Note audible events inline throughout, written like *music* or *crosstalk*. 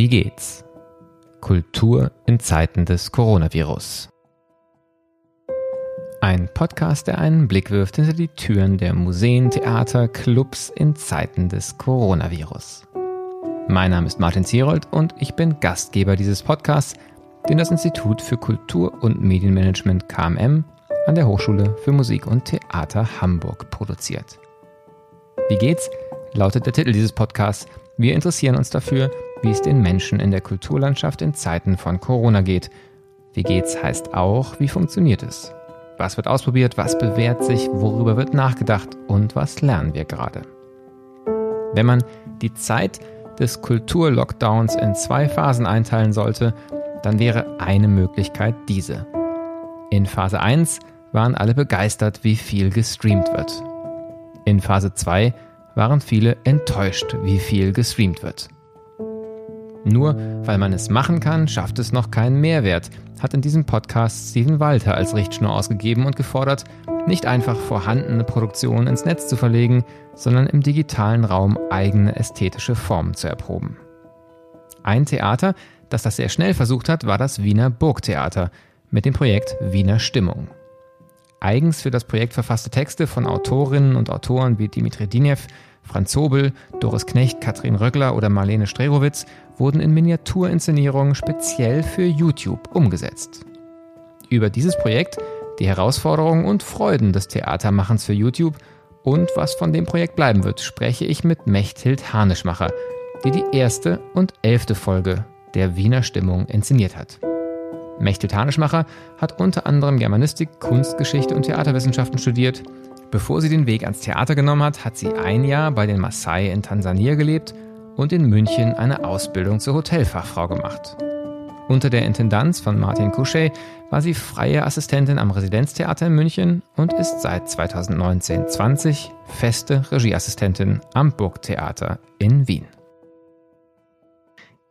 Wie geht's? Kultur in Zeiten des Coronavirus. Ein Podcast, der einen Blick wirft hinter die Türen der Museen, Theater, Clubs in Zeiten des Coronavirus. Mein Name ist Martin Zierold und ich bin Gastgeber dieses Podcasts, den das Institut für Kultur- und Medienmanagement KMM an der Hochschule für Musik und Theater Hamburg produziert. Wie geht's? lautet der Titel dieses Podcasts. Wir interessieren uns dafür, wie es den Menschen in der Kulturlandschaft in Zeiten von Corona geht. Wie geht's heißt auch, wie funktioniert es? Was wird ausprobiert, was bewährt sich, worüber wird nachgedacht und was lernen wir gerade? Wenn man die Zeit des Kulturlockdowns in zwei Phasen einteilen sollte, dann wäre eine Möglichkeit diese. In Phase 1 waren alle begeistert, wie viel gestreamt wird. In Phase 2 waren viele enttäuscht, wie viel gestreamt wird. Nur weil man es machen kann, schafft es noch keinen Mehrwert, hat in diesem Podcast Steven Walter als Richtschnur ausgegeben und gefordert, nicht einfach vorhandene Produktionen ins Netz zu verlegen, sondern im digitalen Raum eigene ästhetische Formen zu erproben. Ein Theater, das das sehr schnell versucht hat, war das Wiener Burgtheater mit dem Projekt Wiener Stimmung. Eigens für das Projekt verfasste Texte von Autorinnen und Autoren wie Dimitri Dinev, Franz Zobel, Doris Knecht, Katrin Röckler oder Marlene Strerowitz wurden in Miniaturinszenierungen speziell für YouTube umgesetzt. Über dieses Projekt, die Herausforderungen und Freuden des Theatermachens für YouTube und was von dem Projekt bleiben wird, spreche ich mit Mechthild Harnischmacher, die die erste und elfte Folge der Wiener Stimmung inszeniert hat. Mechthild Harnischmacher hat unter anderem Germanistik, Kunstgeschichte und Theaterwissenschaften studiert Bevor sie den Weg ans Theater genommen hat, hat sie ein Jahr bei den Maasai in Tansania gelebt und in München eine Ausbildung zur Hotelfachfrau gemacht. Unter der Intendanz von Martin Couchet war sie freie Assistentin am Residenztheater in München und ist seit 2019-20 feste Regieassistentin am Burgtheater in Wien.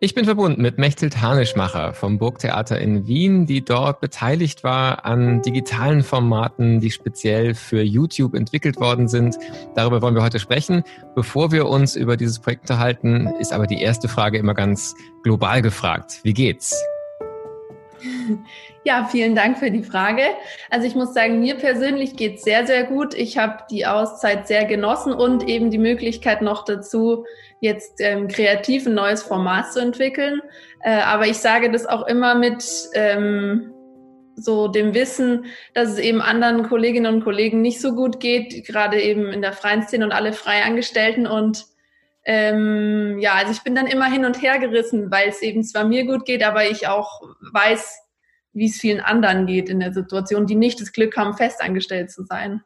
Ich bin verbunden mit Mechthild Harnischmacher vom Burgtheater in Wien, die dort beteiligt war an digitalen Formaten, die speziell für YouTube entwickelt worden sind. Darüber wollen wir heute sprechen. Bevor wir uns über dieses Projekt unterhalten, ist aber die erste Frage immer ganz global gefragt. Wie geht's? Ja, vielen Dank für die Frage. Also ich muss sagen, mir persönlich geht es sehr, sehr gut. Ich habe die Auszeit sehr genossen und eben die Möglichkeit noch dazu, jetzt ähm, kreativ ein neues Format zu entwickeln. Äh, aber ich sage das auch immer mit ähm, so dem Wissen, dass es eben anderen Kolleginnen und Kollegen nicht so gut geht, gerade eben in der freien Szene und alle Freiangestellten und ähm, ja, also ich bin dann immer hin und her gerissen, weil es eben zwar mir gut geht, aber ich auch weiß, wie es vielen anderen geht in der Situation, die nicht das Glück haben, festangestellt zu sein.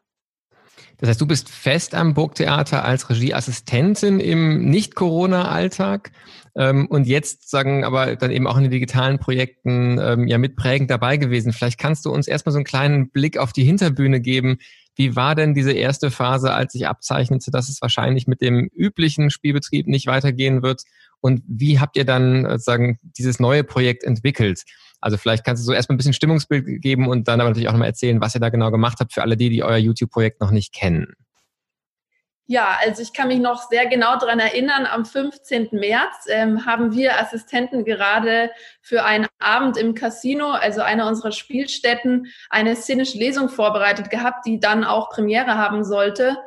Das heißt, du bist fest am Burgtheater als Regieassistentin im Nicht-Corona-Alltag ähm, und jetzt sagen aber dann eben auch in den digitalen Projekten ähm, ja mitprägend dabei gewesen. Vielleicht kannst du uns erstmal so einen kleinen Blick auf die Hinterbühne geben. Wie war denn diese erste Phase, als sich abzeichnete, dass es wahrscheinlich mit dem üblichen Spielbetrieb nicht weitergehen wird? Und wie habt ihr dann äh, sagen dieses neue Projekt entwickelt? Also vielleicht kannst du so erstmal ein bisschen Stimmungsbild geben und dann aber natürlich auch nochmal erzählen, was ihr da genau gemacht habt für alle die, die euer YouTube-Projekt noch nicht kennen. Ja, also ich kann mich noch sehr genau daran erinnern, am 15. März ähm, haben wir Assistenten gerade für einen Abend im Casino, also einer unserer Spielstätten, eine szenische Lesung vorbereitet gehabt, die dann auch Premiere haben sollte.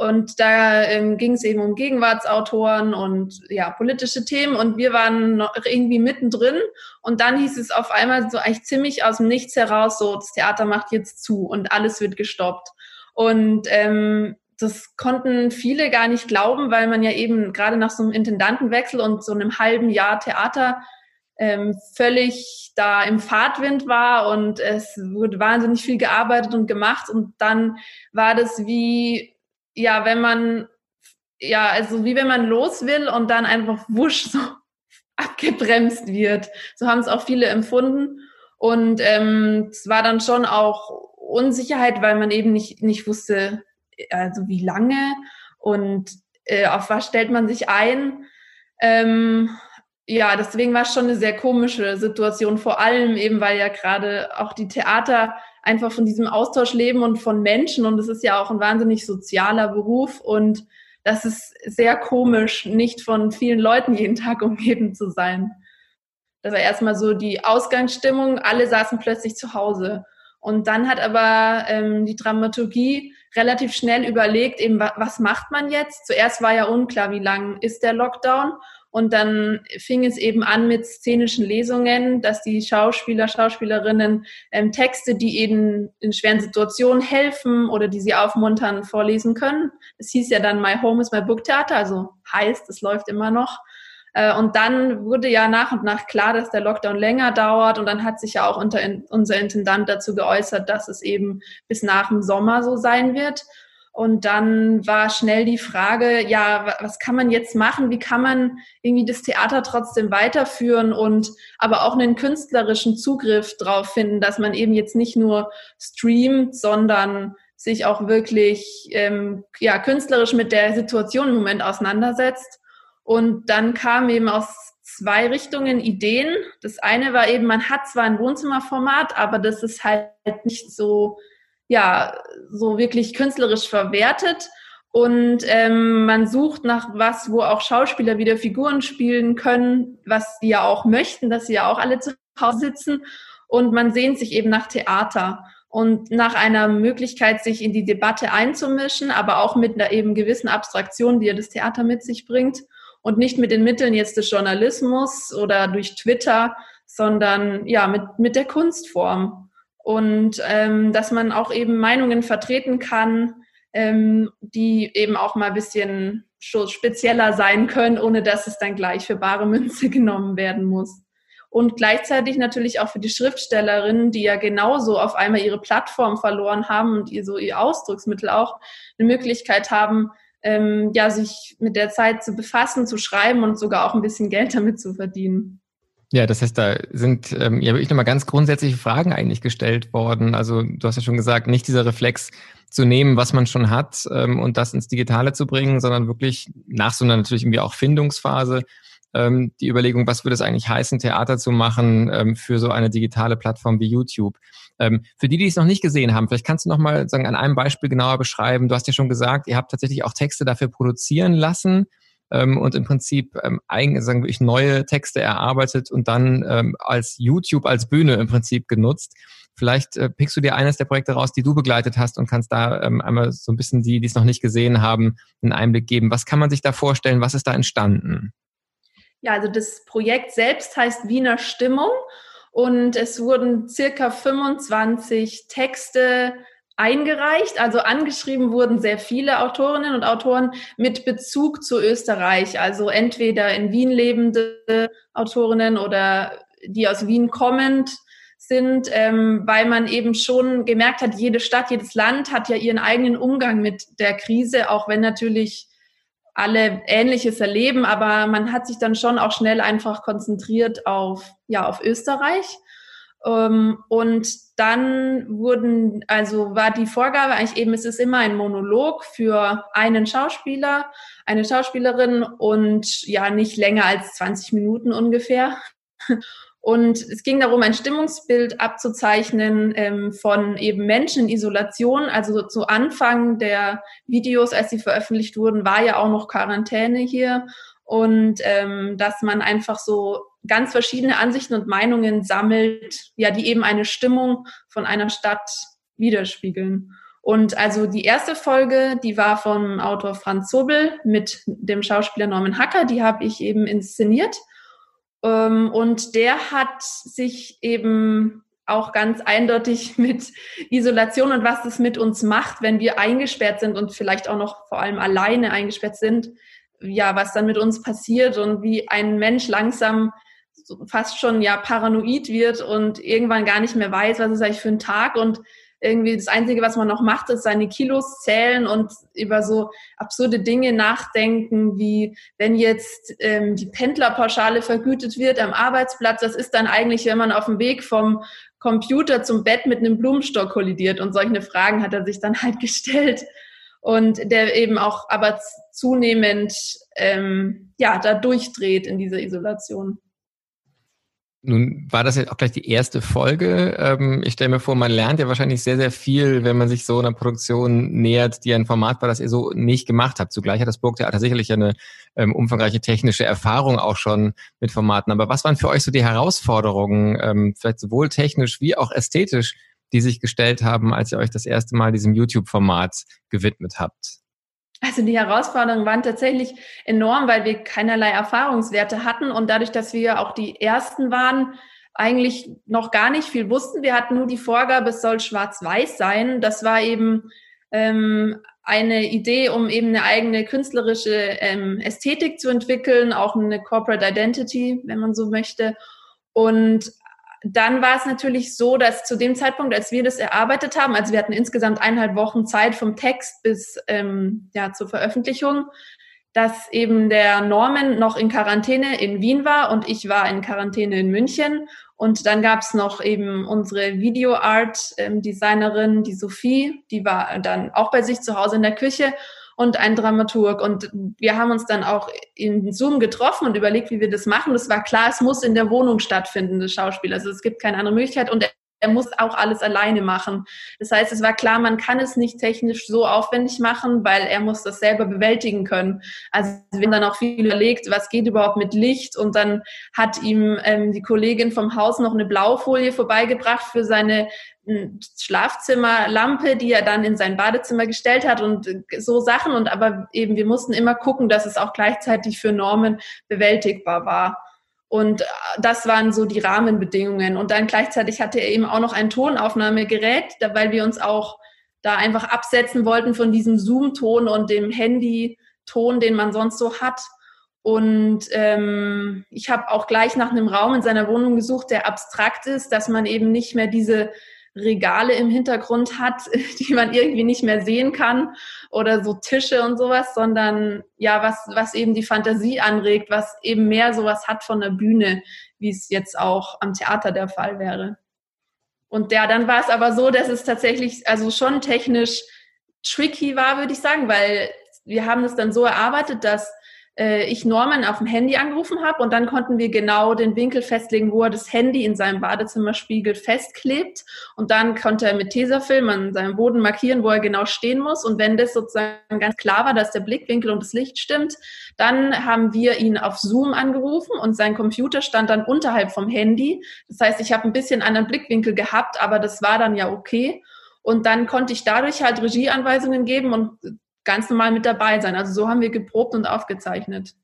Und da ähm, ging es eben um Gegenwartsautoren und ja, politische Themen. Und wir waren irgendwie mittendrin. Und dann hieß es auf einmal so eigentlich ziemlich aus dem Nichts heraus, so, das Theater macht jetzt zu und alles wird gestoppt. Und ähm, das konnten viele gar nicht glauben, weil man ja eben gerade nach so einem Intendantenwechsel und so einem halben Jahr Theater ähm, völlig da im Fahrtwind war und es wurde wahnsinnig viel gearbeitet und gemacht und dann war das wie ja, wenn man, ja, also wie wenn man los will und dann einfach wusch so abgebremst wird. So haben es auch viele empfunden. Und ähm, es war dann schon auch Unsicherheit, weil man eben nicht, nicht wusste, also wie lange und äh, auf was stellt man sich ein. Ähm, ja, deswegen war es schon eine sehr komische Situation, vor allem eben, weil ja gerade auch die Theater einfach von diesem Austausch leben und von Menschen und es ist ja auch ein wahnsinnig sozialer Beruf und das ist sehr komisch, nicht von vielen Leuten jeden Tag umgeben zu sein. Das war erstmal so die Ausgangsstimmung, alle saßen plötzlich zu Hause. Und dann hat aber ähm, die Dramaturgie relativ schnell überlegt, eben, was macht man jetzt? Zuerst war ja unklar, wie lang ist der Lockdown. Und dann fing es eben an mit szenischen Lesungen, dass die Schauspieler, Schauspielerinnen ähm, Texte, die ihnen in schweren Situationen helfen oder die sie aufmuntern, vorlesen können. Es hieß ja dann My Home is My Book Theater, also heißt, es läuft immer noch. Äh, und dann wurde ja nach und nach klar, dass der Lockdown länger dauert. Und dann hat sich ja auch unter, unser Intendant dazu geäußert, dass es eben bis nach dem Sommer so sein wird. Und dann war schnell die Frage, ja, was kann man jetzt machen? Wie kann man irgendwie das Theater trotzdem weiterführen und aber auch einen künstlerischen Zugriff drauf finden, dass man eben jetzt nicht nur streamt, sondern sich auch wirklich ähm, ja, künstlerisch mit der Situation im Moment auseinandersetzt. Und dann kamen eben aus zwei Richtungen Ideen. Das eine war eben, man hat zwar ein Wohnzimmerformat, aber das ist halt nicht so, ja, so wirklich künstlerisch verwertet. Und ähm, man sucht nach was, wo auch Schauspieler wieder Figuren spielen können, was sie ja auch möchten, dass sie ja auch alle zu Hause sitzen. Und man sehnt sich eben nach Theater und nach einer Möglichkeit, sich in die Debatte einzumischen, aber auch mit einer eben gewissen Abstraktion, die ja das Theater mit sich bringt und nicht mit den Mitteln jetzt des Journalismus oder durch Twitter, sondern ja mit, mit der Kunstform. Und ähm, dass man auch eben Meinungen vertreten kann, ähm, die eben auch mal ein bisschen spezieller sein können, ohne dass es dann gleich für bare Münze *laughs* genommen werden muss. Und gleichzeitig natürlich auch für die Schriftstellerinnen, die ja genauso auf einmal ihre Plattform verloren haben und ihr so ihr Ausdrucksmittel auch eine Möglichkeit haben, ähm, ja, sich mit der Zeit zu befassen, zu schreiben und sogar auch ein bisschen Geld damit zu verdienen. Ja, das heißt, da sind ähm, ja wirklich nochmal ganz grundsätzliche Fragen eigentlich gestellt worden. Also du hast ja schon gesagt, nicht dieser Reflex zu nehmen, was man schon hat ähm, und das ins Digitale zu bringen, sondern wirklich nach so einer natürlich irgendwie auch Findungsphase ähm, die Überlegung, was würde es eigentlich heißen, Theater zu machen ähm, für so eine digitale Plattform wie YouTube. Ähm, für die, die es noch nicht gesehen haben, vielleicht kannst du noch mal sagen, an einem Beispiel genauer beschreiben. Du hast ja schon gesagt, ihr habt tatsächlich auch Texte dafür produzieren lassen ähm, und im Prinzip ähm, eigen, sagen wir, neue Texte erarbeitet und dann ähm, als YouTube, als Bühne im Prinzip genutzt. Vielleicht äh, pickst du dir eines der Projekte raus, die du begleitet hast und kannst da ähm, einmal so ein bisschen die, die es noch nicht gesehen haben, einen Einblick geben. Was kann man sich da vorstellen? Was ist da entstanden? Ja, also das Projekt selbst heißt Wiener Stimmung und es wurden circa 25 Texte eingereicht, also angeschrieben wurden sehr viele Autorinnen und Autoren mit Bezug zu Österreich, also entweder in Wien lebende Autorinnen oder die aus Wien kommend sind, ähm, weil man eben schon gemerkt hat, jede Stadt, jedes Land hat ja ihren eigenen Umgang mit der Krise, auch wenn natürlich alle Ähnliches erleben, aber man hat sich dann schon auch schnell einfach konzentriert auf, ja, auf Österreich. Ähm, und dann wurden, also war die Vorgabe eigentlich eben, es ist immer ein Monolog für einen Schauspieler, eine Schauspielerin und ja, nicht länger als 20 Minuten ungefähr. *laughs* Und es ging darum, ein Stimmungsbild abzuzeichnen ähm, von eben Menschen in Isolation. Also zu Anfang der Videos, als sie veröffentlicht wurden, war ja auch noch Quarantäne hier. Und ähm, dass man einfach so ganz verschiedene Ansichten und Meinungen sammelt, ja, die eben eine Stimmung von einer Stadt widerspiegeln. Und also die erste Folge, die war vom Autor Franz Sobel mit dem Schauspieler Norman Hacker, die habe ich eben inszeniert. Ähm, und der hat sich eben auch ganz eindeutig *laughs* mit Isolation und was das mit uns macht, wenn wir eingesperrt sind und vielleicht auch noch vor allem alleine eingesperrt sind, ja, was dann mit uns passiert und wie ein Mensch langsam fast schon ja paranoid wird und irgendwann gar nicht mehr weiß, was ist eigentlich für ein Tag. Und irgendwie das Einzige, was man noch macht, ist seine Kilos zählen und über so absurde Dinge nachdenken, wie wenn jetzt ähm, die Pendlerpauschale vergütet wird am Arbeitsplatz, das ist dann eigentlich, wenn man auf dem Weg vom Computer zum Bett mit einem Blumenstock kollidiert? Und solche Fragen hat er sich dann halt *laughs* gestellt. Und der eben auch aber zunehmend ähm, ja da durchdreht in dieser Isolation. Nun war das jetzt auch gleich die erste Folge. Ähm, ich stelle mir vor, man lernt ja wahrscheinlich sehr, sehr viel, wenn man sich so einer Produktion nähert, die ein Format war, das ihr so nicht gemacht habt. Zugleich hat das Burgtheater sicherlich eine ähm, umfangreiche technische Erfahrung auch schon mit Formaten. Aber was waren für euch so die Herausforderungen, ähm, vielleicht sowohl technisch wie auch ästhetisch, die sich gestellt haben, als ihr euch das erste Mal diesem YouTube-Format gewidmet habt? Also die Herausforderungen waren tatsächlich enorm, weil wir keinerlei Erfahrungswerte hatten und dadurch, dass wir auch die Ersten waren, eigentlich noch gar nicht viel wussten. Wir hatten nur die Vorgabe, es soll schwarz-weiß sein. Das war eben ähm, eine Idee, um eben eine eigene künstlerische ähm, Ästhetik zu entwickeln, auch eine Corporate Identity, wenn man so möchte. Und dann war es natürlich so, dass zu dem Zeitpunkt, als wir das erarbeitet haben, also wir hatten insgesamt eineinhalb Wochen Zeit vom Text bis ähm, ja, zur Veröffentlichung, dass eben der Norman noch in Quarantäne in Wien war und ich war in Quarantäne in München. Und dann gab es noch eben unsere Video-Art-Designerin, ähm, die Sophie, die war dann auch bei sich zu Hause in der Küche und ein Dramaturg. Und wir haben uns dann auch in Zoom getroffen und überlegt, wie wir das machen. Das war klar, es muss in der Wohnung stattfinden, das Schauspiel. Also es gibt keine andere Möglichkeit. Und er muss auch alles alleine machen. Das heißt, es war klar, man kann es nicht technisch so aufwendig machen, weil er muss das selber bewältigen können. Also wir haben dann auch viel überlegt, was geht überhaupt mit Licht und dann hat ihm ähm, die Kollegin vom Haus noch eine Blaufolie vorbeigebracht für seine Schlafzimmerlampe, die er dann in sein Badezimmer gestellt hat und so Sachen. Und aber eben, wir mussten immer gucken, dass es auch gleichzeitig für Normen bewältigbar war. Und äh, das waren so die Rahmenbedingungen. Und dann gleichzeitig hatte er eben auch noch ein Tonaufnahmegerät, weil wir uns auch da einfach absetzen wollten von diesem Zoom-Ton und dem Handy-Ton, den man sonst so hat. Und ähm, ich habe auch gleich nach einem Raum in seiner Wohnung gesucht, der abstrakt ist, dass man eben nicht mehr diese Regale im Hintergrund hat, *laughs* die man irgendwie nicht mehr sehen kann oder so Tische und sowas, sondern ja, was, was eben die Fantasie anregt, was eben mehr sowas hat von der Bühne, wie es jetzt auch am Theater der Fall wäre. Und ja, dann war es aber so, dass es tatsächlich also schon technisch tricky war, würde ich sagen, weil wir haben es dann so erarbeitet, dass äh, ich Norman auf dem Handy angerufen habe und dann konnten wir genau den Winkel festlegen, wo er das Handy in seinem Badezimmerspiegel festklebt und dann konnte er mit Tesafilm an seinem Boden markieren, wo er genau stehen muss und wenn das sozusagen ganz klar war, dass der Blickwinkel und das Licht stimmt, dann haben wir ihn auf Zoom angerufen und sein Computer stand dann unterhalb vom Handy. Das heißt, ich habe ein bisschen anderen Blickwinkel gehabt, aber das war dann ja okay. Und dann konnte ich dadurch halt Regieanweisungen geben und ganz normal mit dabei sein. Also so haben wir geprobt und aufgezeichnet.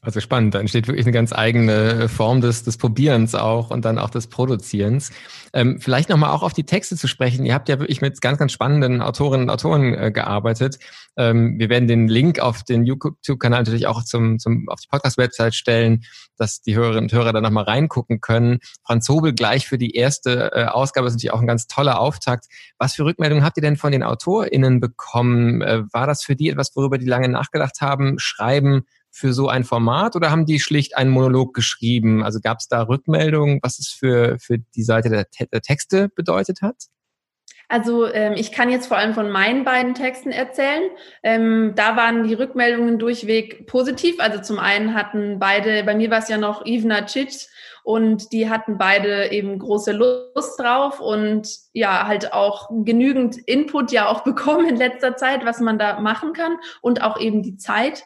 Also spannend, da entsteht wirklich eine ganz eigene Form des, des Probierens auch und dann auch des Produzierens. Ähm, vielleicht nochmal auch auf die Texte zu sprechen. Ihr habt ja wirklich mit ganz, ganz spannenden Autorinnen und Autoren äh, gearbeitet. Ähm, wir werden den Link auf den YouTube-Kanal natürlich auch zum, zum, auf die Podcast-Website stellen, dass die Hörerinnen und Hörer da nochmal reingucken können. Franz Hobel gleich für die erste äh, Ausgabe ist natürlich auch ein ganz toller Auftakt. Was für Rückmeldungen habt ihr denn von den AutorInnen bekommen? Äh, war das für die etwas, worüber die lange nachgedacht haben? Schreiben für so ein Format oder haben die schlicht einen Monolog geschrieben? Also gab es da Rückmeldungen, was es für, für die Seite der, der Texte bedeutet hat? Also ähm, ich kann jetzt vor allem von meinen beiden Texten erzählen. Ähm, da waren die Rückmeldungen durchweg positiv. Also zum einen hatten beide, bei mir war es ja noch Ivna Cic und die hatten beide eben große Lust drauf und ja, halt auch genügend Input ja auch *laughs* bekommen in letzter Zeit, was man da machen kann und auch eben die Zeit.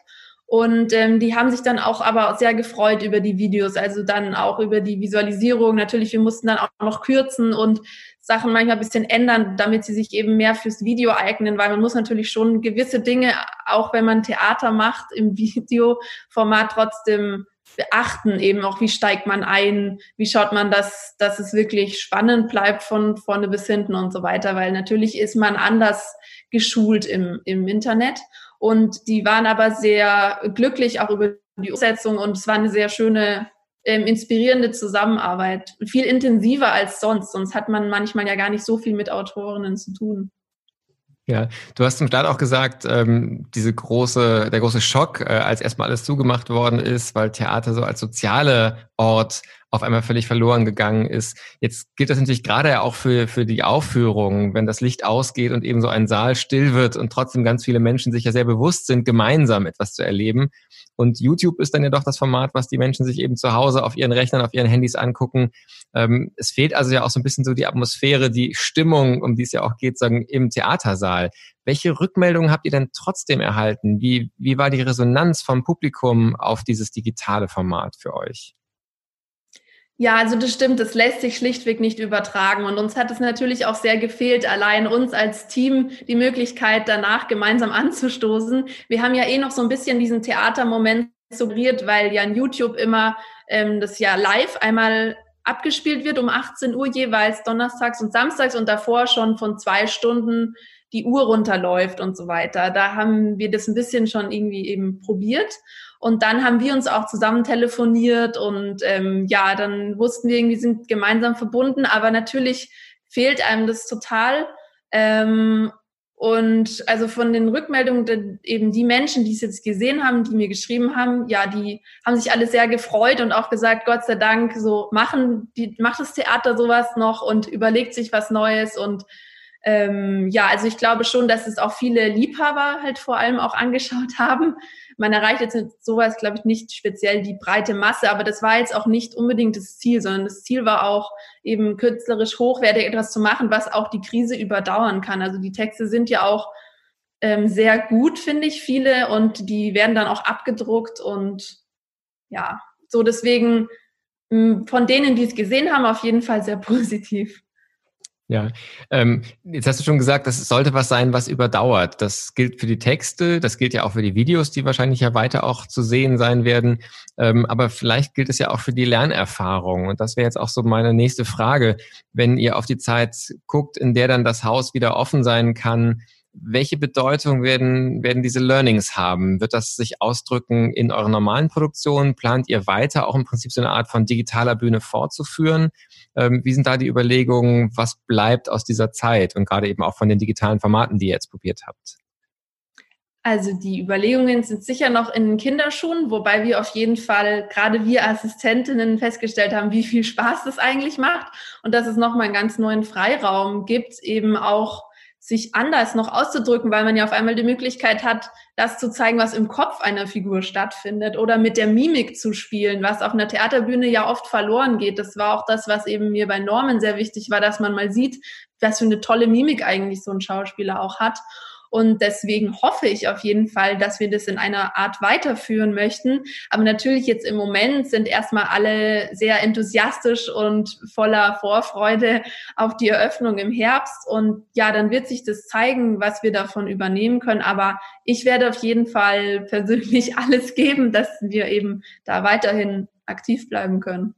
Und ähm, die haben sich dann auch aber sehr gefreut über die Videos, also dann auch über die Visualisierung. Natürlich, wir mussten dann auch noch kürzen und Sachen manchmal ein bisschen ändern, damit sie sich eben mehr fürs Video eignen, weil man muss natürlich schon gewisse Dinge, auch wenn man Theater macht, im *laughs* Videoformat trotzdem beachten, eben auch wie steigt man ein, wie schaut man, dass, dass es wirklich spannend bleibt von vorne bis hinten und so weiter, weil natürlich ist man anders geschult im, im Internet. Und die waren aber sehr glücklich auch über die Umsetzung und es war eine sehr schöne, ähm, inspirierende Zusammenarbeit. Viel intensiver als sonst. Sonst hat man manchmal ja gar nicht so viel mit Autorinnen zu tun. Ja, du hast zum Start auch gesagt, ähm, diese große, der große Schock, äh, als erstmal alles zugemacht worden ist, weil Theater so als soziale Ort auf einmal völlig verloren gegangen ist. Jetzt gilt das natürlich gerade ja auch für, für die Aufführung, wenn das Licht ausgeht und eben so ein Saal still wird und trotzdem ganz viele Menschen sich ja sehr bewusst sind, gemeinsam etwas zu erleben. Und YouTube ist dann ja doch das Format, was die Menschen sich eben zu Hause auf ihren Rechnern, auf ihren Handys angucken. Ähm, es fehlt also ja auch so ein bisschen so die Atmosphäre, die Stimmung, um die es ja auch geht, sagen, im Theatersaal. Welche Rückmeldungen habt ihr denn trotzdem erhalten? Wie, wie war die Resonanz vom Publikum auf dieses digitale Format für euch? Ja, also das stimmt, das lässt sich schlichtweg nicht übertragen. Und uns hat es natürlich auch sehr gefehlt, allein uns als Team die Möglichkeit danach gemeinsam anzustoßen. Wir haben ja eh noch so ein bisschen diesen Theatermoment suggeriert, weil ja in YouTube immer ähm, das ja live einmal abgespielt wird um 18 Uhr jeweils donnerstags und samstags und davor schon von zwei Stunden die Uhr runterläuft und so weiter. Da haben wir das ein bisschen schon irgendwie eben probiert. Und dann haben wir uns auch zusammen telefoniert und ähm, ja, dann wussten wir irgendwie, sind gemeinsam verbunden, aber natürlich fehlt einem das total. Ähm, und also von den Rückmeldungen, eben die Menschen, die es jetzt gesehen haben, die mir geschrieben haben, ja, die haben sich alle sehr gefreut und auch gesagt, Gott sei Dank, so machen, die macht das Theater sowas noch und überlegt sich was Neues und ähm, ja, also ich glaube schon, dass es auch viele Liebhaber halt vor allem auch angeschaut *laughs* haben. Man erreicht jetzt mit sowas, glaube ich, nicht speziell die breite Masse, aber das war jetzt auch nicht unbedingt das Ziel, sondern das Ziel war auch eben künstlerisch hochwertig etwas zu machen, was auch die Krise überdauern kann. Also die Texte sind ja auch ähm, sehr gut, finde ich, viele und die werden dann auch abgedruckt und ja, so deswegen mh, von denen, die es gesehen haben, auf jeden Fall sehr *laughs* positiv. Ja, ähm, jetzt hast du schon gesagt, das sollte was sein, was überdauert. Das gilt für die Texte, das gilt ja auch für die Videos, die wahrscheinlich ja weiter auch zu sehen sein werden. Ähm, aber vielleicht gilt es ja auch für die Lernerfahrung. Und das wäre jetzt auch so meine nächste Frage. Wenn ihr auf die Zeit guckt, in der dann das Haus wieder offen sein kann, welche Bedeutung werden, werden diese Learnings haben? Wird das sich ausdrücken in eurer normalen Produktion? Plant ihr weiter auch im Prinzip so eine Art von digitaler Bühne fortzuführen? Ähm, wie sind da die Überlegungen? Was bleibt aus dieser Zeit und gerade eben auch von den digitalen Formaten, die ihr jetzt probiert habt? Also die Überlegungen sind sicher noch in den Kinderschuhen, wobei wir auf jeden Fall, gerade wir Assistentinnen, festgestellt haben, wie viel Spaß das eigentlich macht und dass es nochmal einen ganz neuen Freiraum gibt, eben auch sich anders noch auszudrücken, weil man ja auf einmal die Möglichkeit hat, das zu zeigen, was im Kopf einer Figur stattfindet oder mit der Mimik zu spielen, was auf einer Theaterbühne ja oft verloren geht. Das war auch das, was eben mir bei Norman sehr wichtig war, dass man mal sieht, was für eine tolle Mimik eigentlich so ein Schauspieler auch hat. Und deswegen hoffe ich auf jeden Fall, dass wir das in einer Art weiterführen möchten. Aber natürlich jetzt im Moment sind erstmal alle sehr enthusiastisch und voller Vorfreude auf die Eröffnung im Herbst. Und ja, dann wird sich das zeigen, was wir davon übernehmen können. Aber ich werde auf jeden Fall persönlich *laughs* alles geben, dass wir eben da weiterhin aktiv bleiben können.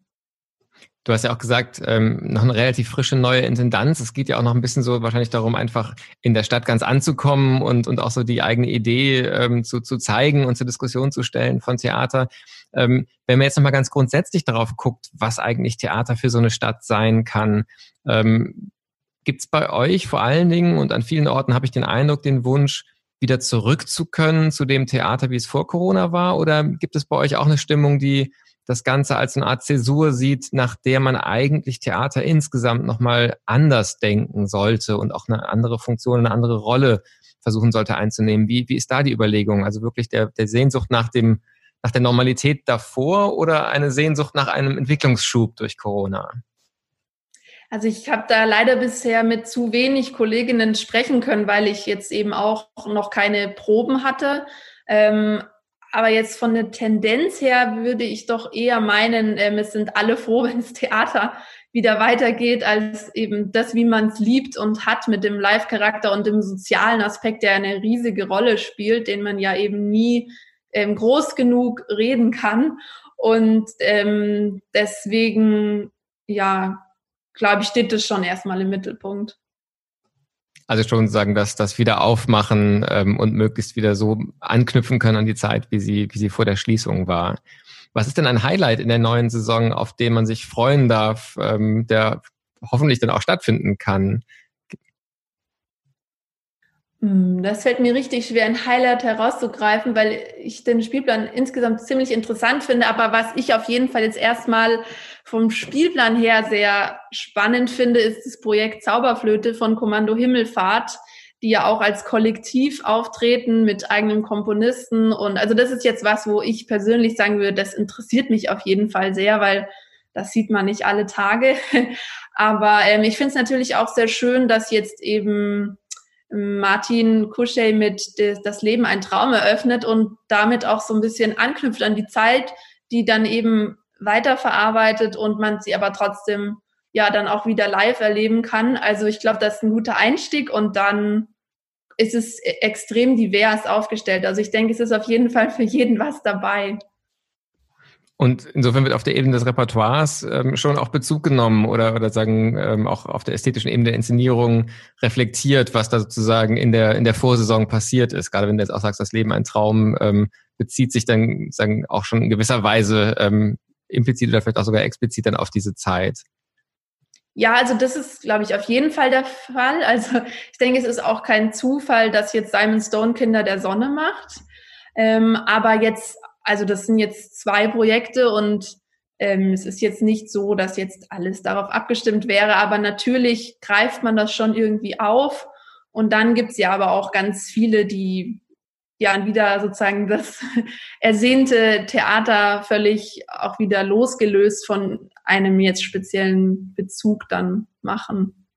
Du hast ja auch gesagt, ähm, noch eine relativ frische neue Intendanz. Es geht ja auch noch ein bisschen so wahrscheinlich darum, einfach in der Stadt ganz anzukommen und, und auch so die eigene Idee ähm, zu, zu zeigen und zur Diskussion zu stellen von Theater. Ähm, wenn man jetzt nochmal ganz grundsätzlich darauf guckt, was eigentlich Theater für so eine Stadt sein kann, ähm, gibt es bei euch vor allen Dingen und an vielen Orten habe ich den Eindruck, den Wunsch, wieder zurück zu können zu dem Theater, wie es vor Corona war? Oder gibt es bei euch auch eine Stimmung, die das Ganze als eine Art Zäsur sieht, nach der man eigentlich Theater insgesamt nochmal anders denken sollte und auch eine andere Funktion, eine andere Rolle versuchen sollte einzunehmen. Wie, wie ist da die Überlegung? Also wirklich der, der Sehnsucht nach dem, nach der Normalität davor oder eine Sehnsucht nach einem Entwicklungsschub durch Corona? Also ich habe da leider bisher mit zu wenig Kolleginnen sprechen können, weil ich jetzt eben auch noch keine Proben hatte. Ähm, aber jetzt von der Tendenz her würde ich doch eher meinen, ähm, es sind alle froh, *laughs* wenn das Theater wieder weitergeht, als eben das, wie man es liebt und hat mit dem Live-Charakter und dem sozialen Aspekt, der eine riesige Rolle spielt, den man ja eben nie ähm, groß genug reden kann. Und ähm, deswegen, ja, glaube ich, steht das schon erstmal im Mittelpunkt. Also schon sagen, dass das wieder aufmachen ähm, und möglichst wieder so anknüpfen können an die Zeit, wie sie, wie sie vor der Schließung war. Was ist denn ein Highlight in der neuen Saison, auf den man sich freuen darf, ähm, der hoffentlich dann auch stattfinden kann? Hm, das fällt mir richtig schwer, ein Highlight herauszugreifen, weil ich den Spielplan insgesamt ziemlich interessant finde. Aber was ich auf jeden Fall jetzt erstmal vom Spielplan her sehr spannend finde, ist das Projekt Zauberflöte von Kommando Himmelfahrt, die ja auch als Kollektiv auftreten mit eigenem Komponisten. Und also das ist jetzt was, wo ich persönlich sagen würde, das interessiert mich auf jeden Fall sehr, weil das sieht man nicht alle Tage. *laughs* Aber ähm, ich finde es natürlich auch sehr schön, dass jetzt eben Martin Kuschey mit Das Leben ein Traum eröffnet und damit auch so ein bisschen anknüpft an die Zeit, die dann eben weiterverarbeitet und man sie aber trotzdem ja dann auch wieder live erleben kann. Also ich glaube, das ist ein guter Einstieg und dann ist es extrem divers aufgestellt. Also ich denke, es ist auf jeden Fall für jeden was dabei. Und insofern wird auf der Ebene des Repertoires ähm, schon auch Bezug genommen oder, oder sagen ähm, auch auf der ästhetischen Ebene der Inszenierung reflektiert, was da sozusagen in der, in der Vorsaison passiert ist. Gerade wenn du jetzt auch sagst, das Leben ein Traum ähm, bezieht sich dann sagen auch schon in gewisser Weise ähm, implizit oder vielleicht auch sogar explizit dann auf diese Zeit. Ja, also das ist, glaube ich, auf jeden Fall der Fall. Also ich denke, es ist auch kein Zufall, dass jetzt Simon Stone Kinder der Sonne macht. Ähm, aber jetzt also das sind jetzt zwei Projekte und ähm, es ist jetzt nicht so, dass jetzt alles darauf abgestimmt wäre, aber natürlich greift man das schon irgendwie auf. Und dann gibt's ja aber auch ganz viele, die ja wieder sozusagen das *laughs* ersehnte Theater völlig auch wieder losgelöst von einem jetzt speziellen Bezug dann machen.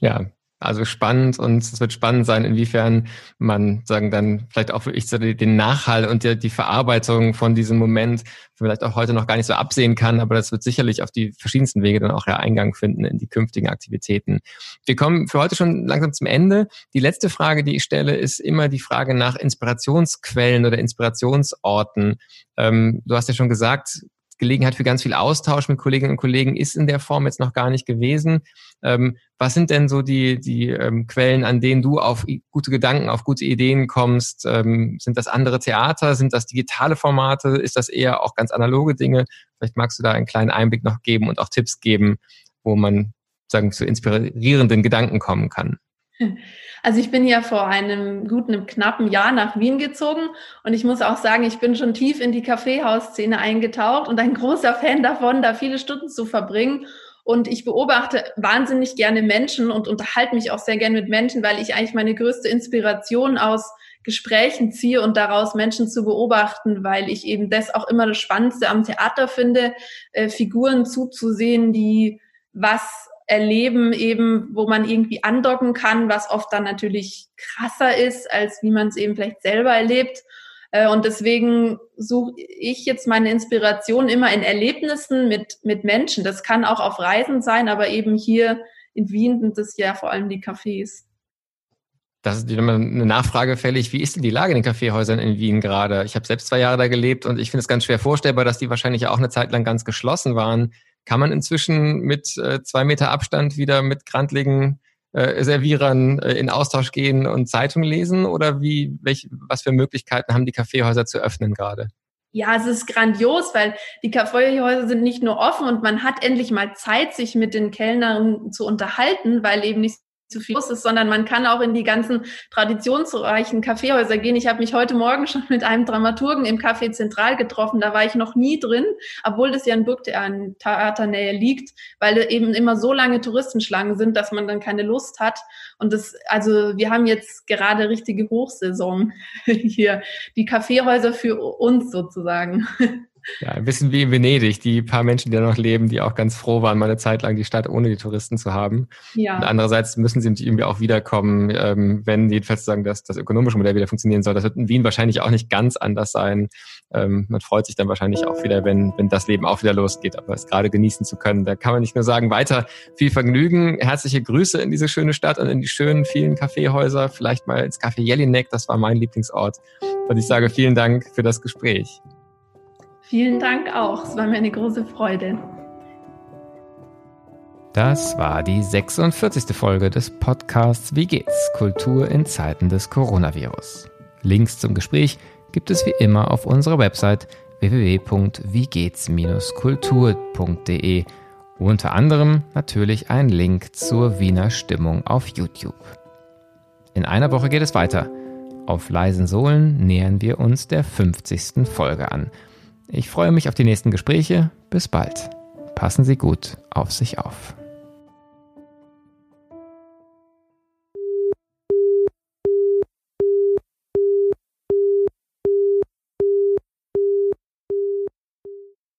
Ja, also spannend und es wird spannend sein, inwiefern man sagen dann vielleicht auch wirklich den Nachhall und die, die Verarbeitung von diesem Moment vielleicht auch heute noch gar nicht so absehen kann, aber das wird sicherlich auf die verschiedensten Wege dann auch ja Eingang finden in die künftigen Aktivitäten. Wir kommen für heute schon langsam zum Ende. Die letzte Frage, die ich stelle, ist immer die Frage nach Inspirationsquellen oder Inspirationsorten. Ähm, du hast ja schon gesagt, Gelegenheit für ganz viel Austausch mit Kolleginnen und Kollegen ist in der Form jetzt noch gar nicht gewesen. Ähm, was sind denn so die, die ähm, Quellen, an denen du auf gute Gedanken, auf gute Ideen kommst? Ähm, sind das andere Theater? Sind das digitale Formate? Ist das eher auch ganz analoge Dinge? Vielleicht magst du da einen kleinen Einblick noch geben und auch Tipps geben, wo man sagen zu inspirierenden Gedanken kommen kann. Also ich bin ja vor einem guten, knappen Jahr nach Wien gezogen und ich muss auch sagen, ich bin schon tief in die Kaffeehausszene eingetaucht und ein großer Fan davon, da viele Stunden zu verbringen. Und ich beobachte wahnsinnig gerne Menschen und unterhalte mich auch sehr gerne mit Menschen, weil ich eigentlich meine größte Inspiration aus Gesprächen ziehe und daraus Menschen zu beobachten, weil ich eben das auch immer das Spannendste am Theater finde, äh, Figuren zuzusehen, die was erleben, eben, wo man irgendwie andocken kann, was oft dann natürlich krasser ist, als wie man es eben vielleicht selber erlebt. Äh, und deswegen suche ich jetzt meine Inspiration immer in Erlebnissen mit, mit Menschen. Das kann auch auf Reisen sein, aber eben hier in Wien sind es ja vor allem die Cafés. Das ist eine Nachfrage fällig. Wie ist denn die Lage in den Kaffeehäusern in Wien gerade? Ich habe selbst zwei Jahre da gelebt und ich finde es ganz schwer vorstellbar, dass die wahrscheinlich auch eine Zeit lang ganz geschlossen waren. Kann man inzwischen mit äh, zwei Meter Abstand wieder mit grantligen äh, Servierern äh, in Austausch gehen und Zeitung lesen? Oder wie, welch, was für Möglichkeiten haben die Kaffeehäuser zu öffnen gerade? Ja, es ist grandios, weil die Kaffeehäuser sind nicht nur offen und man hat endlich mal Zeit, sich mit den Kellnern zu unterhalten, weil eben nicht zu viel ist, sondern man kann auch in die ganzen traditionsreichen Kaffeehäuser gehen. Ich habe mich heute Morgen schon mit einem Dramaturgen im Café Zentral getroffen. Da war ich noch nie drin, obwohl das ja in Burgtheaternähe liegt, weil eben immer so lange Touristenschlangen sind, dass man dann keine Lust hat. Und das, also wir haben jetzt gerade richtige Hochsaison *laughs* hier. Die Kaffeehäuser für uns sozusagen. Ja, ein bisschen wie in Venedig, die paar Menschen, die da noch leben, die auch ganz froh waren, mal eine Zeit lang die Stadt ohne die Touristen zu haben. Ja. Und andererseits müssen sie irgendwie auch wiederkommen, ähm, wenn jedenfalls sagen, dass das ökonomische Modell wieder funktionieren soll. Das wird in Wien wahrscheinlich auch nicht ganz anders sein. Ähm, man freut sich dann wahrscheinlich auch wieder, wenn, wenn das Leben auch wieder losgeht, aber es gerade genießen zu können. Da kann man nicht nur sagen, weiter viel Vergnügen, herzliche Grüße in diese schöne Stadt und in die schönen vielen Kaffeehäuser, vielleicht mal ins Café Jelinek, das war mein Lieblingsort. Und ich sage vielen Dank für das Gespräch. Vielen Dank auch. Es war mir eine große Freude. Das war die 46. Folge des Podcasts Wie geht's? Kultur in Zeiten des Coronavirus. Links zum Gespräch gibt es wie immer auf unserer Website www.wiegehts-kultur.de. Unter anderem natürlich ein Link zur Wiener Stimmung auf YouTube. In einer Woche geht es weiter. Auf leisen Sohlen nähern wir uns der 50. Folge an. Ich freue mich auf die nächsten Gespräche. Bis bald. Passen Sie gut auf sich auf.